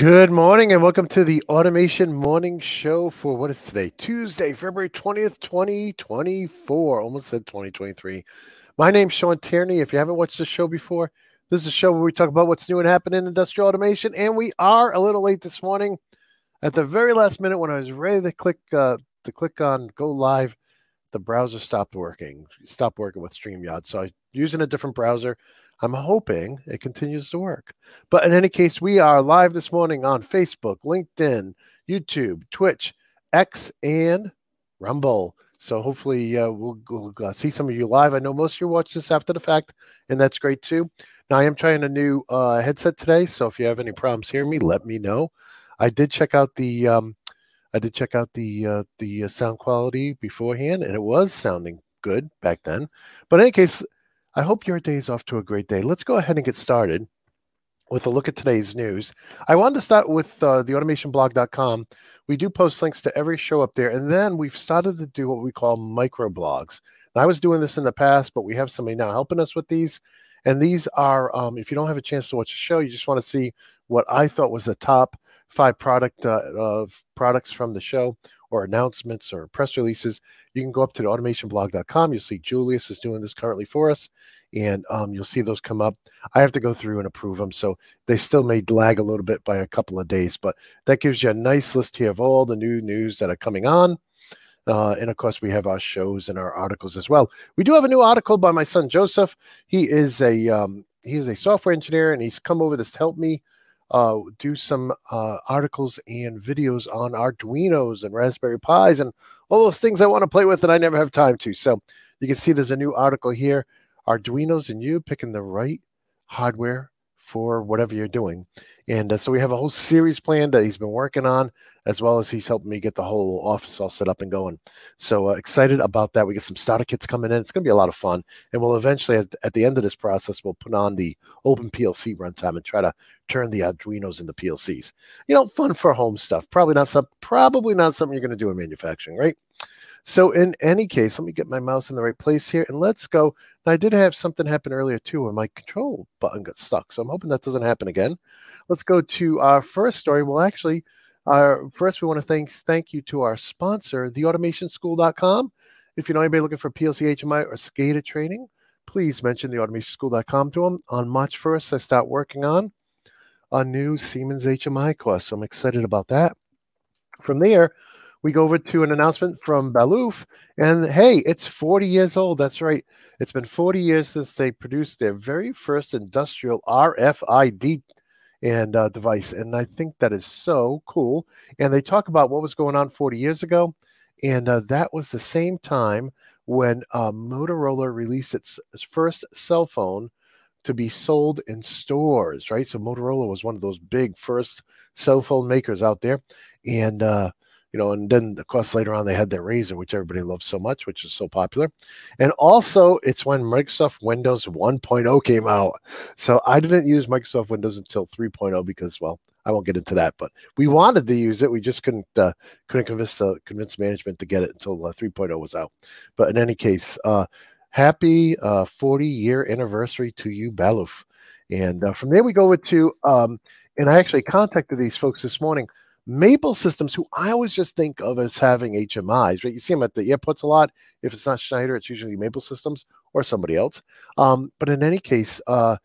Good morning and welcome to the Automation Morning Show for what is today? Tuesday, February 20th, 2024. Almost said 2023. My name's Shawn Tierney. If you haven't watched the show before, this is a show where we talk about what's new and happening in industrial automation. And we are a little late this morning. At the very last minute when I was ready to click uh, to click on go live, the browser stopped working. Stopped working with StreamYard. So I'm using a different browser. I'm hoping it continues to work. But in any case, we are live this morning on Facebook, LinkedIn, YouTube, Twitch, X, and Rumble. So hopefully uh, we'll, we'll uh, see some of you live. I know most of you watch this after the fact, and that's great too. Now I am trying a new uh, headset today, so if you have any problems hearing me, let me know. I did check out the um, I did check out the uh, the uh, sound quality beforehand, and it was sounding good back then. But in any case, I hope your day is off to a great day. Let's go ahead and get started with a look at today's news. I wanted to start with uh, the automationblog.com. We do post links to every show up there, and then we've started to do what we call microblogs. I was doing this in the past, but we have somebody now helping us with these. And these are, um, if you don't have a chance to watch the show, you just want to see what I thought was the top five product uh, of products from the show or announcements or press releases, you can go up to the automationblog.com. You'll see Julius is doing this currently for us, and um, you'll see those come up. I have to go through and approve them, so they still may lag a little bit by a couple of days, but that gives you a nice list here of all the new news that are coming on. Uh, and of course, we have our shows and our articles as well. We do have a new article by my son Joseph. He is a um, he is a software engineer, and he's come over to help me uh, do some uh, articles and videos on Arduinos and Raspberry Pis and all those things I want to play with and I never have time to. So you can see there's a new article here Arduinos and you picking the right hardware for whatever you're doing. And uh, so we have a whole series planned that he's been working on, as well as he's helping me get the whole office all set up and going. So uh, excited about that. We get some starter kits coming in. It's going to be a lot of fun. And we'll eventually, at, at the end of this process, we'll put on the open PLC runtime and try to turn the Arduinos into PLCs. You know, fun for home stuff. Probably not some, probably not something you're going to do in manufacturing, right? So in any case, let me get my mouse in the right place here and let's go. Now, I did have something happen earlier too where my control button got stuck. So I'm hoping that doesn't happen again. Let's go to our first story. Well, actually, our, first we want to thank thank you to our sponsor, theautomationschool.com. If you know anybody looking for PLC HMI or SCADA training, please mention theautomationschool.com to them. On March 1st, I start working on a new Siemens HMI course. So I'm excited about that. From there, we go over to an announcement from Balluff, and hey, it's 40 years old. That's right. It's been 40 years since they produced their very first industrial RFID and uh, device, and I think that is so cool. And they talk about what was going on 40 years ago, and uh, that was the same time when uh, Motorola released its first cell phone to be sold in stores, right? So Motorola was one of those big first cell phone makers out there, and uh, you know, and then of course later on they had their Razr, which everybody loves so much, which is so popular. And also it's when Microsoft Windows 1.0 came out. So I didn't use Microsoft Windows until 3.0 because, well, I won't get into that, but we wanted to use it. We just couldn't uh, couldn't convince uh, convince management to get it until uh, 3.0 was out. But in any case, uh, happy uh, 40 year anniversary to you, Balluff. And uh, from there we go over to, um, and I actually contacted these folks this morning Maple Systems, who I always just think of as having HMIs, right? You see them at the airports a lot. If it's not Schneider, it's usually Maple Systems or somebody else. Um, but in any case, uh,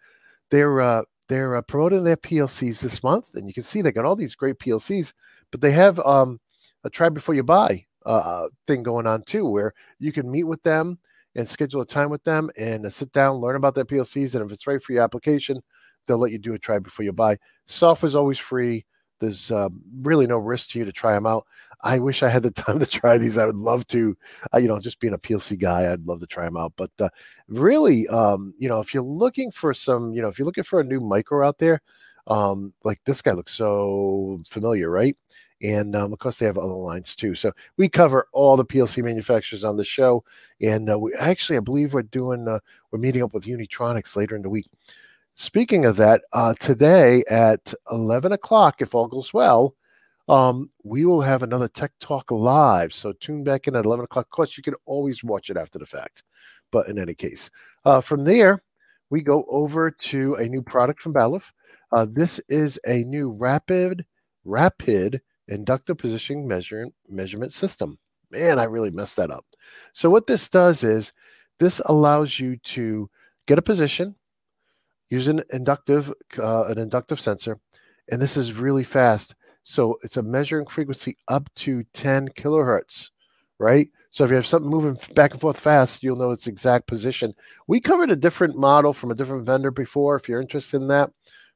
they're uh, they're uh, promoting their PLCs this month, and you can see they got all these great PLCs. But they have um, a try before you buy uh, thing going on too, where you can meet with them and schedule a time with them and uh, sit down, learn about their PLCs, and if it's right for your application, they'll let you do a try before you buy. Software is always free there's uh, really no risk to you to try them out. I wish I had the time to try these. I would love to, uh, you know, just being a PLC guy, I'd love to try them out. But uh, really, um, you know, if you're looking for some, you know, if you're looking for a new micro out there, um, like this guy looks so familiar, right? And um, of course, they have other lines too. So we cover all the PLC manufacturers on the show, and uh, we actually, I believe, we're doing, uh, we're meeting up with Unitronics later in the week. Speaking of that, uh, today at 11 o'clock, if all goes well, um, we will have another Tech Talk live. So tune back in at 11 o'clock. Of course, you can always watch it after the fact. But in any case, uh, from there, we go over to a new product from Balluff. Uh, this is a new rapid, rapid inductive positioning measure, measurement system. Man, I really messed that up. So what this does is this allows you to get a position, use an inductive, uh, an inductive sensor, and this is really fast. So it's a measuring frequency up to 10 kilohertz, right? So if you have something moving back and forth fast, you'll know its exact position. We covered a different model from a different vendor before, if you're interested in that.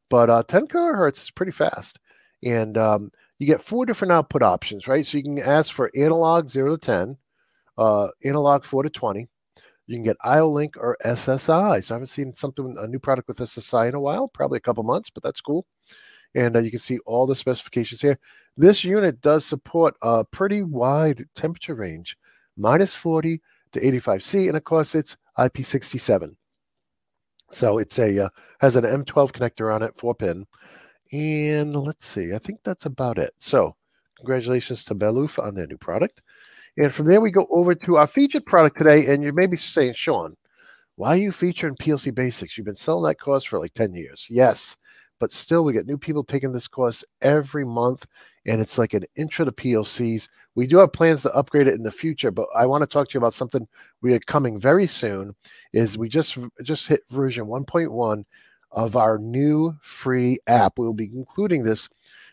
But uh, 10 kilohertz is pretty fast, and um, you get four different output options, right? So you can ask for analog zero to 10, uh, analog four to 20. You can get IO-Link or SSI. So I haven't seen something a new product with SSI in a while, probably a couple months, but that's cool and uh, you can see all the specifications here. This unit does support a pretty wide temperature range, minus 40 to 85 C, and of course it's IP67. So it's a uh, has an M12 connector on it, four pin, and let's see, I think that's about it. So congratulations to Balluff on their new product. And from there we go over to our featured product today, and you may be saying, Shawn, why are you featuring PLC Basics? You've been selling that course for like 10 years. Yes, but still we get new people taking this course every month and it's like an intro to plcs we do have plans to upgrade it in the future but i want to talk to you about something we are coming very soon is we just just hit version 1.1 of our new free app we will be including this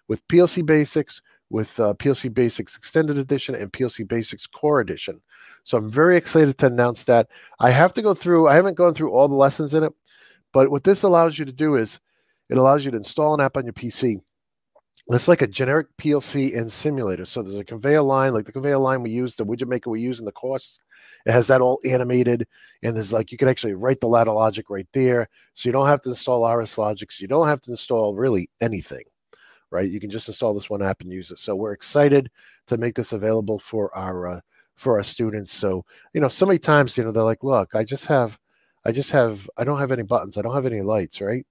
with plc basics with uh, plc basics extended edition and plc basics core edition so i'm very excited to announce that i have to go through i haven't gone through all the lessons in it but what this allows you to do is it allows you to install an app on your PC. It's like a generic PLC and simulator. So there's a conveyor line, like the conveyor line we use, the widget maker we use in the course. It has that all animated, and there's like you can actually write the ladder logic right there. So you don't have to install RSLogix. You don't have to install really anything, right? You can just install this one app and use it. So we're excited to make this available for our uh, for our students. So you know, so many times you know they're like, look, I just have, I just have, I don't have any buttons, I don't have any lights, right?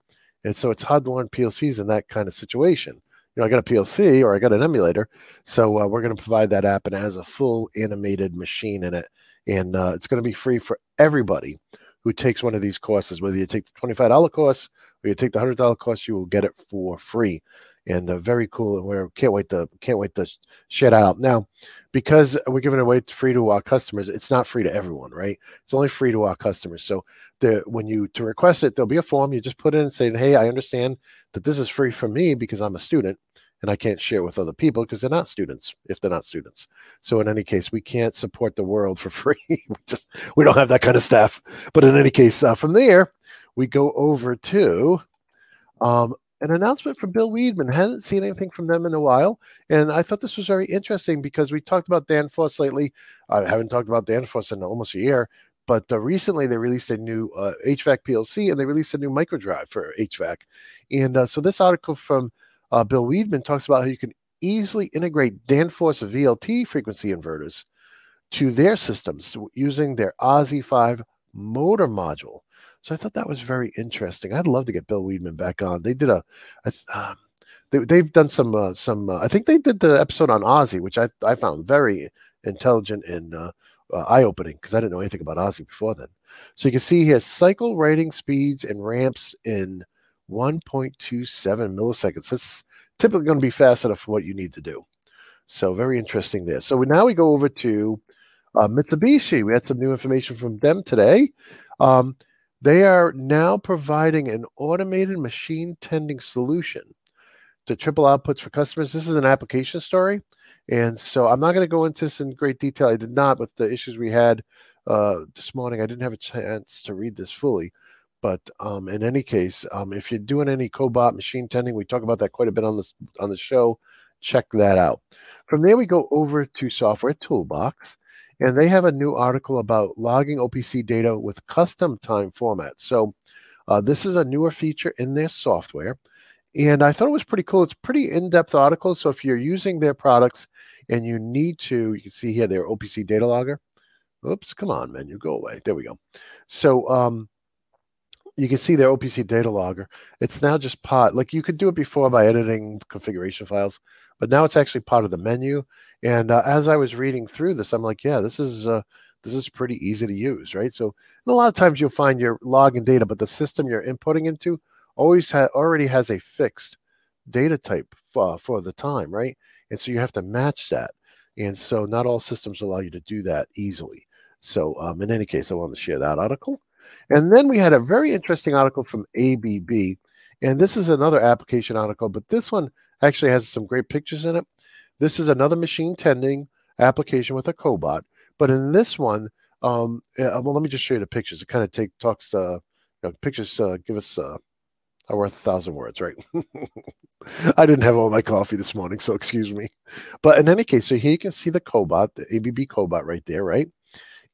And so it's hard to learn PLCs in that kind of situation. You know, I got a PLC or I got an emulator. So uh, we're going to provide that app and it has a full animated machine in it. And uh, it's going to be free for everybody who takes one of these courses. Whether you take the $25 course or you take the $100 course, you will get it for free and uh, very cool. And we can't wait to can't wait to share out now because we're giving away free to our customers. It's not free to everyone, right? It's only free to our customers. So the when you to request it, there'll be a form. You just put in and say, "Hey, I understand that this is free for me because I'm a student." And I can't share with other people because they're not students if they're not students. So in any case, we can't support the world for free. we just we don't have that kind of staff. But in any case, uh, from there we go over to um, an announcement from Bihl+Wiedemann. Hadn't seen anything from them in a while, and I thought this was very interesting because we talked about Danfoss lately. I haven't talked about Danfoss in almost a year, but uh, recently they released a new uh, HVAC PLC and they released a new microdrive for HVAC. And uh, so this article from uh, Bihl+Wiedemann talks about how you can easily integrate Danfoss VLT frequency inverters to their systems using their ASi-5 motor module. So I thought that was very interesting. I'd love to get Bihl+Wiedemann back on. They did a, um, they, they've done some uh, some. Uh, I think they did the episode on ASi, which I I found very intelligent and uh, uh eye opening because I didn't know anything about ASi before then. So you can see here cycle writing speeds and ramps in 1.27 milliseconds. That's typically going to be fast enough for what you need to do. So very interesting there. So now we go over to uh, Mitsubishi. We had some new information from them today. Um, they are now providing an automated machine tending solution to triple outputs for customers. This is an application story. And so I'm not going to go into this in great detail. I did not with the issues we had uh, this morning. I didn't have a chance to read this fully. But um, in any case, um, if you're doing any cobot machine tending, we talk about that quite a bit on this on the show. Check that out. From there, we go over to Software Toolbox and they have a new article about logging OPC data with custom time formats. So uh, this is a newer feature in their software, and I thought it was pretty cool. It's pretty in-depth article. So if you're using their products and you need to, you can see here their OPC data logger. Oops, come on, man, you go away. There we go. So um, you can see their OPC data logger. It's now just part, like you could do it before by editing configuration files, but now it's actually part of the menu. And uh, as I was reading through this, I'm like, yeah, this is uh, this is pretty easy to use, right? So a lot of times you'll find your login data, but the system you're inputting into always ha- already has a fixed data type for, for the time, right? And so you have to match that. And so not all systems allow you to do that easily. So um, in any case, I wanted to share that article. And then we had a very interesting article from ABB. And this is another application article, but this one actually has some great pictures in it. This is another machine tending application with a cobot. But in this one, um, well, let me just show you the pictures. It kind of take talks. Uh, you know, pictures uh, give us uh, are worth a thousand words, right? I didn't have all my coffee this morning, so excuse me. But in any case, so here you can see the cobot, the ABB cobot, right there, right?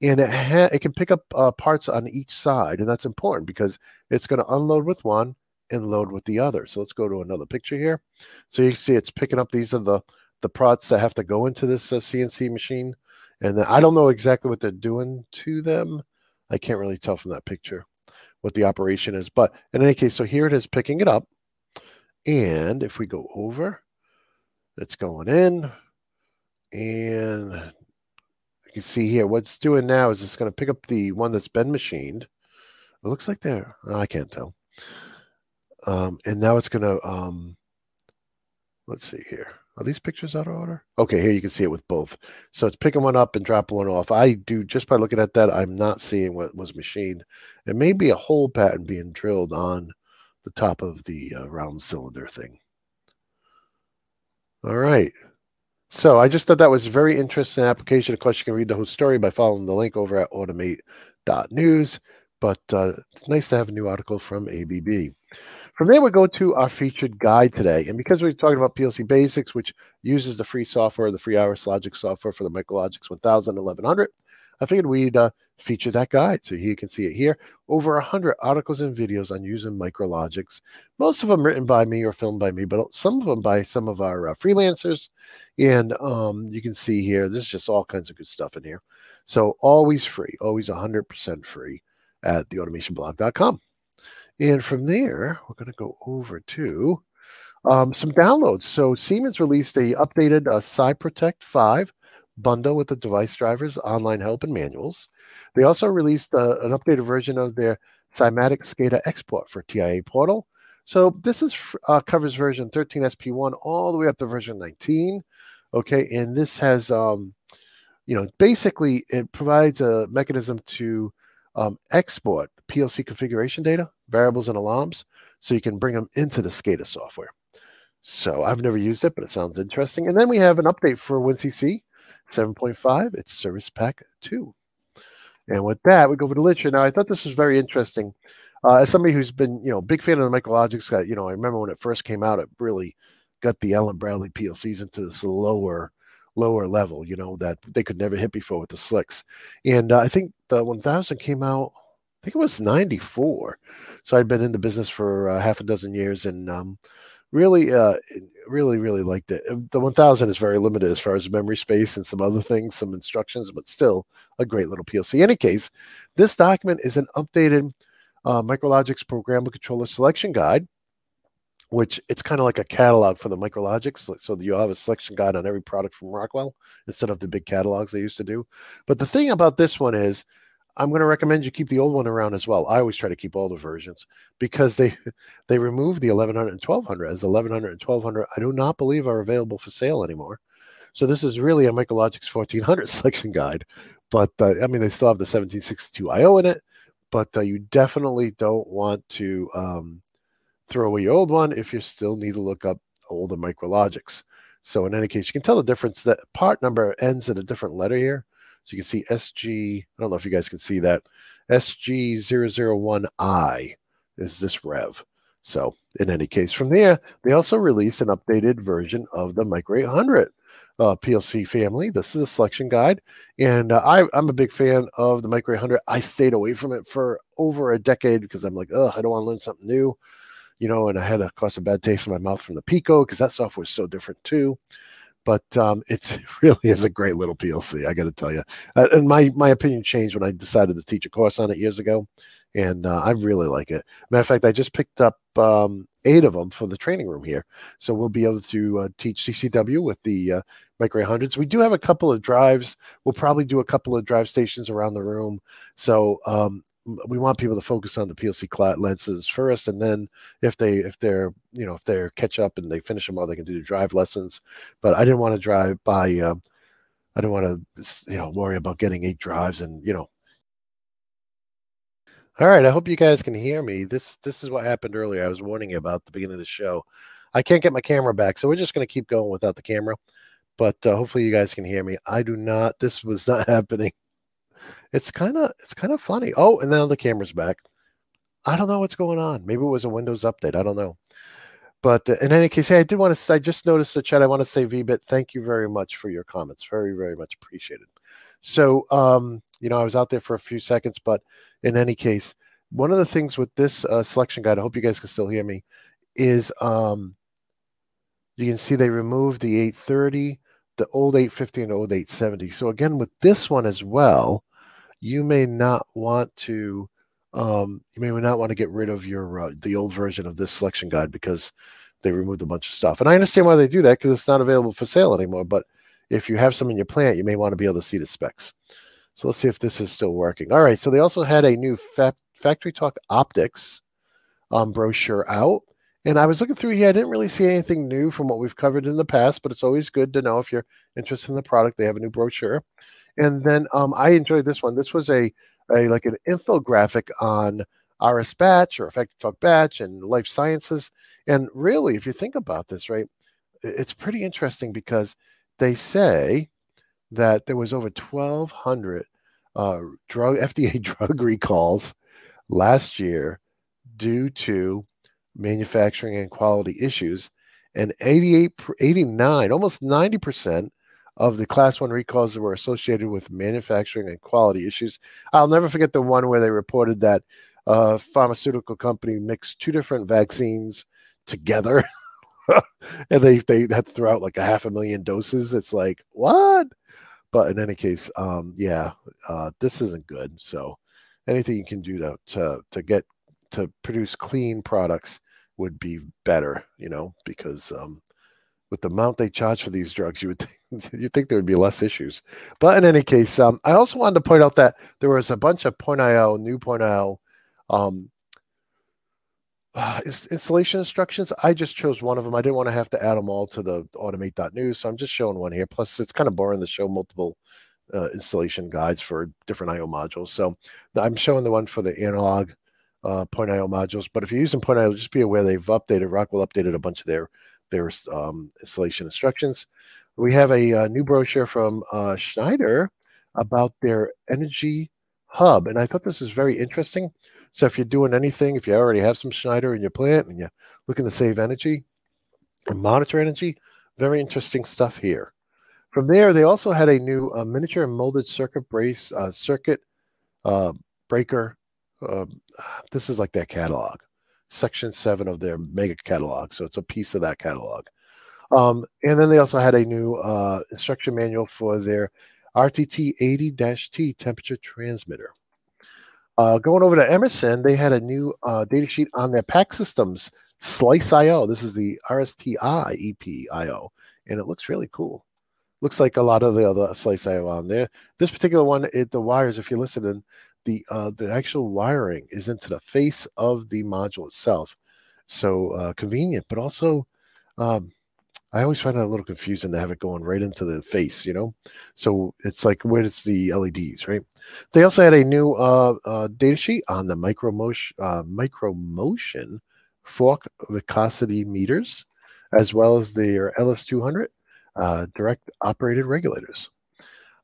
And it ha- it can pick up uh, parts on each side, and that's important because it's going to unload with one and load with the other. So let's go to another picture here. So you can see it's picking up these are the the prods that have to go into this uh, CNC machine, and I don't know exactly what they're doing to them. I can't really tell from that picture what the operation is. But in any case, so here it is picking it up. And if we go over, it's going in. And you can see here, what's doing now is it's going to pick up the one that's been machined. It looks like they're, oh, I can't tell. Um, and now it's going to, um, let's see here. Are these pictures out of order? Okay, here you can see it with both. So it's picking one up and dropping one off. I do just by looking at that, I'm not seeing what was machined. It may be a hole pattern being drilled on the top of the uh, round cylinder thing. All right. So I just thought that was a very interesting application. Of course, you can read the whole story by following the link over at automate.news. But uh, it's nice to have a new article from ABB. From there, we go to our featured guide today. And because we're talking about PLC Basics, which uses the free software, the free RSLogix software for the Micrologix 1000 1100, I figured we'd uh, feature that guide. So you can see it here. Over 100 articles and videos on using Micrologix. Most of them written by me or filmed by me, but some of them by some of our uh, freelancers. And um, you can see here, this is just all kinds of good stuff in here. So always free, always 100% free at theautomationblog.com. And from there, we're going to go over to um, some downloads. So Siemens released a updated uh, SIPROTEC 5 bundle with the device drivers, online help, and manuals. They also released uh, an updated version of their SIMATIC SCADA export for TIA Portal. So this is uh, covers version 13 SP1 all the way up to version 19. Okay, and this has, um, you know, basically it provides a mechanism to um, export PLC configuration data, variables, and alarms so you can bring them into the SCADA software. So I've never used it, but it sounds interesting. And then we have an update for WinCC 7.5. It's Service Pack 2. And with that, we go over to literature. Now, I thought this was very interesting. Uh, as somebody who's been, you know, big fan of the MicroLogix, uh, you know, I remember when it first came out, it really got the Allen-Bradley PLCs into this lower lower level, you know, that they could never hit before with the slicks. And uh, I think the 1000 came out, I think it was 94. So I'd been in the business for uh, half a dozen years and um, really, uh, really, really liked it. The 1000 is very limited as far as memory space and some other things, some instructions, but still a great little PLC. In any case, this document is an updated uh, Micrologix Programmable Controller Selection Guide which it's kind of like a catalog for the Micrologix. So you have a selection guide on every product from Rockwell instead of the big catalogs they used to do. But the thing about this one is, I'm going to recommend you keep the old one around as well. I always try to keep all the versions because they they removed the 1100 and 1200 as 1100 and 1200. I do not believe are available for sale anymore. So this is really a Micrologix 1400 selection guide. But uh, I mean, they still have the 1762 IO in it, but uh, you definitely don't want to um, throw away your old one if you still need to look up older Micrologix. So in any case, you can tell the difference that part number ends in a different letter here. So you can see SG, I don't know if you guys can see that. SG001I is this rev. So in any case, from there, they also released an updated version of the Micro 800 uh, PLC family. This is a selection guide. And uh, I, I'm a big fan of the Micro 800. I stayed away from it for over a decade because I'm like, oh, I don't want to learn something new you know, and I had a cause a bad taste in my mouth from the Pico because that software is so different too. But um, it's really is a great little PLC, I got to tell you. Uh, and my my opinion changed when I decided to teach a course on it years ago, and uh, I really like it. Matter of fact, I just picked up um, eight of them for the training room here, so we'll be able to uh, teach CCW with the uh, Micro 800s. We do have a couple of drives. We'll probably do a couple of drive stations around the room. So um, we want people to focus on the PLC cloud lenses first, and then if they if they're you know if they're catch up and they finish them all, they can do the drive lessons. But I didn't want to drive by. Um, I didn't want to you know worry about getting eight drives and you know. All right, I hope you guys can hear me. This this is what happened earlier. I was warning you about the beginning of the show. I can't get my camera back, so we're just going to keep going without the camera. But uh, hopefully you guys can hear me. I do not. This was not happening it's kind of it's kind of funny. Oh, and now the camera's back. I don't know what's going on. Maybe it was a Windows update. I don't know. But uh, in any case, hey, I did want to. Say I just noticed the chat. I want to say, VBit, thank you very much for your comments. Very, very much appreciated. So, um, you know, I was out there for a few seconds, but in any case, one of the things with this uh, selection guide, I hope you guys can still hear me, is um, you can see they removed the 830, the old 850, and old 870. So again, with this one as well, you may not want to um, you may not want to get rid of your uh, the old version of this selection guide because they removed a bunch of stuff. And I understand why they do that because it's not available for sale anymore. But if you have some in your plant, you may want to be able to see the specs. So let's see if this is still working. All right. So they also had a new fa- Factory Talk Optix um, brochure out. And I was looking through here. I didn't really see anything new from what we've covered in the past, but it's always good to know if you're interested in the product. They have a new brochure. And then um, I enjoyed this one. This was a, a like an infographic on RS batch or Factory Talk batch and life sciences. And really, if you think about this, right, it's pretty interesting because they say that there was over 1,200 uh, drug FDA drug recalls last year due to manufacturing and quality issues, and 88, 89, almost 90 percent of the class one recalls that were associated with manufacturing and quality issues. I'll never forget the one where they reported that a pharmaceutical company mixed two different vaccines together and they, they had to throw out like a half a million doses. It's like, what? But in any case, um, yeah, uh, this isn't good. So anything you can do to, to, to get to produce clean products would be better, you know, because um, with the amount they charge for these drugs, you would think, you think there would be less issues. But in any case, um, I also wanted to point out that there was a bunch of Point.io, new Point.io um, uh, installation instructions. I just chose one of them. I didn't want to have to add them all to the automate.news, so I'm just showing one here. Plus, it's kind of boring to show multiple uh, installation guides for different IO modules. So I'm showing the one for the analog uh, Point.io modules. But if you're using Point.io, just be aware they've updated, Rockwell updated a bunch of their their um, installation instructions. We have a, a uh, new brochure from uh, Schneider about their energy hub, and I thought this is very interesting. So if you're doing anything, if you already have some Schneider in your plant and you're looking to save energy and monitor energy, very interesting stuff here. From there, they also had a new uh, miniature molded circuit brace uh, circuit uh, breaker. Um, this is like their catalog section seven of their mega catalog. So it's a piece of that catalog. Um, and then they also had a new uh, instruction manual for their RTT 80-T temperature transmitter. Uh, going over to Emerson, they had a new uh, data sheet on their PAC systems Slice IO. This is the RSTI EPIO, and it looks really cool. Looks like a lot of the other Slice IO on there. This particular one, it, the wires, if you're listening, the uh, the actual wiring is into the face of the module itself. So uh, convenient, but also um, I always find it a little confusing to have it going right into the face, you know. So it's like where it's the LEDs, right? They also had a new uh, uh, data sheet on the micro motion, uh, micro motion fork viscosity meters, as well as their LS200 uh, direct operated regulators.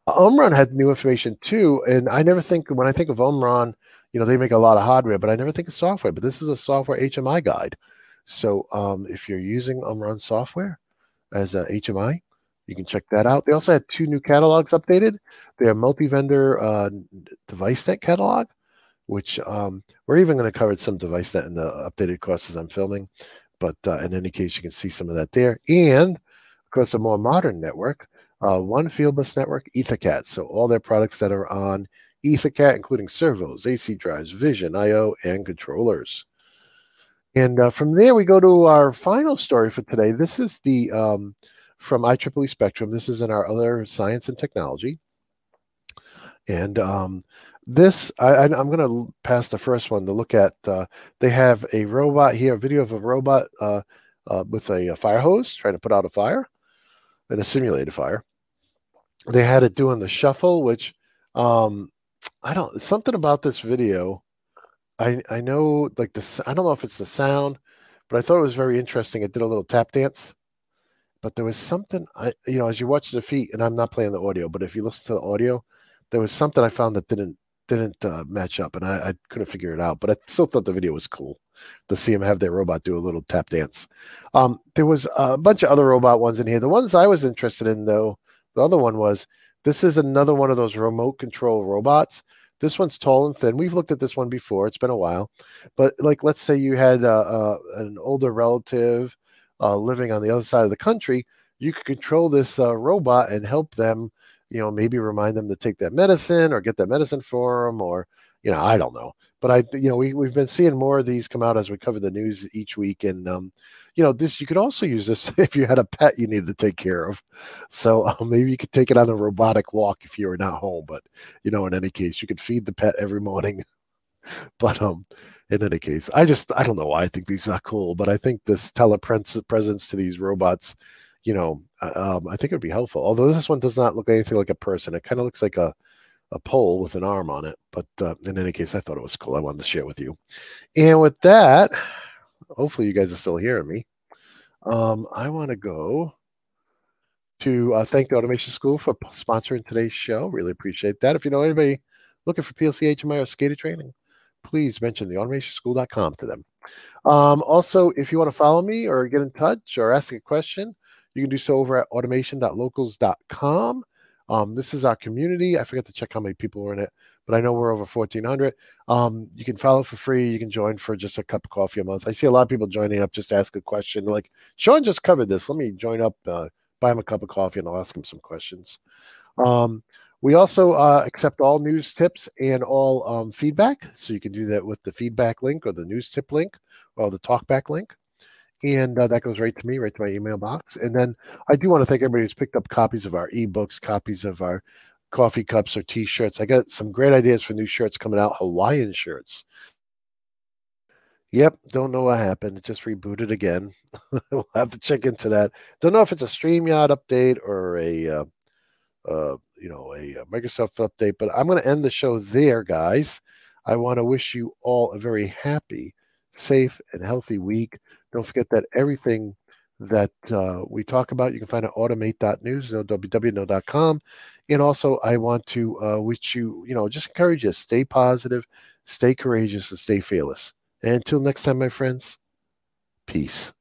Omron had new information too, and I never think when I think of Omron, you know, they make a lot of hardware, but I never think of software. But this is a software HMI guide. So um, if you're using Omron software as a HMI, you can check that out. They also had two new catalogs updated. They Their multi-vendor uh, DeviceNet catalog, which um, we're even going to cover some device DeviceNet in the updated courses I'm filming. But uh, in any case, you can see some of that there. And of course, a more modern network uh, one Fieldbus network, EtherCAT. So all their products that are on EtherCAT, including servos, AC drives, Vision, I/O, and controllers. And uh, from there, we go to our final story for today. This is the um, from IEEE Spectrum. This is in our other science and technology. And um, this I, am going to pass the first one to look at. Uh, they have a robot here, a video of a robot uh, uh, with a, a, fire hose trying to put out a fire and a simulated fire. They had it doing the shuffle, which um, I don't something about this video. I I know like the I don't know if it's the sound, but I thought it was very interesting. It did a little tap dance, but there was something I you know as you watch the feet, and I'm not playing the audio, but if you listen to the audio, there was something I found that didn't didn't uh, match up, and I, I, couldn't figure it out. But I still thought the video was cool to see him have their robot do a little tap dance. Um, there was a bunch of other robot ones in here. The ones I was interested in, though, the other one was this is another one of those remote control robots. This one's tall and thin. We've looked at this one before. It's been a while, but like, let's say you had uh, uh, an older relative uh, living on the other side of the country, you could control this robot and help them you know, maybe remind them to take that medicine or get that medicine for them or, you know, I don't know. But I, you know, we, we've been seeing more of these come out as we cover the news each week. And, um, you know, this, you could also use this if you had a pet you needed to take care of. So maybe you could take it on a robotic walk if you were not home. But, you know, in any case, you could feed the pet every morning. but, um, in any case, I just, I don't know why I think these are cool, but I think this telepresence to these robots you know, uh, um, I think it would be helpful. Although this one does not look anything like a person, it kind of looks like a a pole with an arm on it. But uh, in any case, I thought it was cool. I wanted to share with you. And with that, hopefully you guys are still hearing me. Um, I want to go to uh, thank the Automation School for sponsoring today's show. Really appreciate that. If you know anybody looking for PLC HMI or SCADA training, please mention the automationschool.com to them. Um, also, if you want to follow me or get in touch or ask a question, you can do so over at automation.locals.com. Um, this is our community. I forgot to check how many people were in it, but I know we're over 1,400. Um, you can follow for free. You can join for just a cup of coffee a month. I see a lot of people joining up just to ask a question. They're like, Shawn just covered this. Let me join up, uh, buy him a cup of coffee, and I'll ask him some questions. Um, we also uh, accept all news tips and all um, feedback. So you can do that with the feedback link or the news tip link or the talkback link and uh, that goes right to me, right to my email box. And then I do want to thank everybody who's picked up copies of our ebooks, copies of our coffee cups or t-shirts. I got some great ideas for new shirts coming out, Hawaiian shirts. Yep, don't know what happened. It just rebooted again. we'll have to check into that. Don't know if it's a StreamYard update or a, uh, uh, you know, a, a Microsoft update. But I'm going to end the show there, guys. I want to wish you all a very happy, safe, and healthy week. Don't forget that everything that uh, we talk about, you can find at automate.news. And also, I want to uh, wish you, you know, just encourage you, stay positive, stay courageous, and stay fearless. And until next time, my friends, peace.